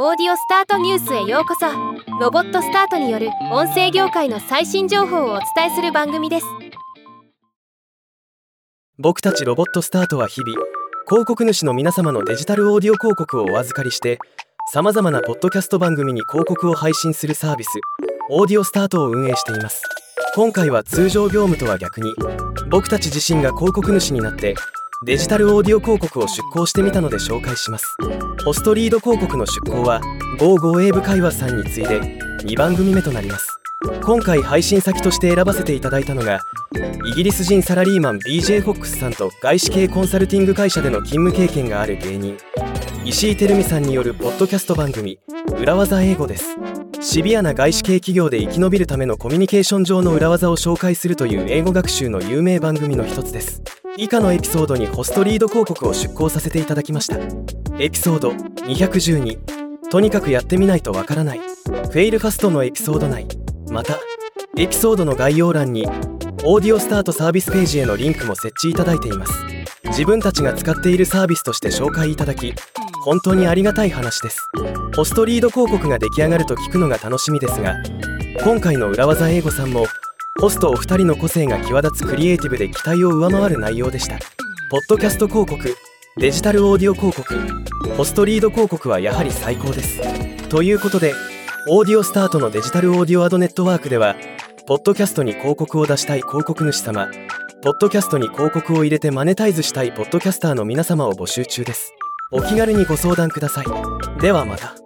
オーディオスタートニュースへようこそ。ロボットスタートによる音声業界の最新情報をお伝えする番組です。僕たちロボットスタートは日々広告主の皆様のデジタルオーディオ広告をお預かりしてさまざまなポッドキャスト番組に広告を配信するサービスオーディオスタートを運営しています。今回は通常業務とは逆に僕たち自身が広告主になってデジタルオーディオ広告を出稿してみたので紹介します。ホストリード広告の出稿は GoGo エーブ会話さんに次いで2番組目となります。今回配信先として選ばせていただいたのがイギリス人サラリーマン BJ フォックスさんと外資系コンサルティング会社での勤務経験がある芸人石井照美さんによるポッドキャスト番組「裏技英語」です。シビアな外資系企業で生き延びるためのコミュニケーション上の裏技を紹介するという英語学習の有名番組の一つです。以下のエピソードにホストリード広告を出稿させていただきました。エピソード212とにかくやってみないとわからない。フェイルファストのエピソード内。またエピソードの概要欄にオーディオスタートサービスページへのリンクも設置いただいています。自分たちが使っているサービスとして紹介いただき本当にありがたい話です。ホストリード広告が出来上がると聞くのが楽しみですが今回の裏技英語さんもホストお二人の個性が際立つクリエイティブで期待を上回る内容でした。ポッドキャスト広告デジタルオーディオ広告ホストリード広告はやはり最高です。ということでオーディオスタートのデジタルオーディオアドネットワークではポッドキャストに広告を出したい広告主様ポッドキャストに広告を入れてマネタイズしたいポッドキャスターの皆様を募集中です。お気軽にご相談ください。ではまた。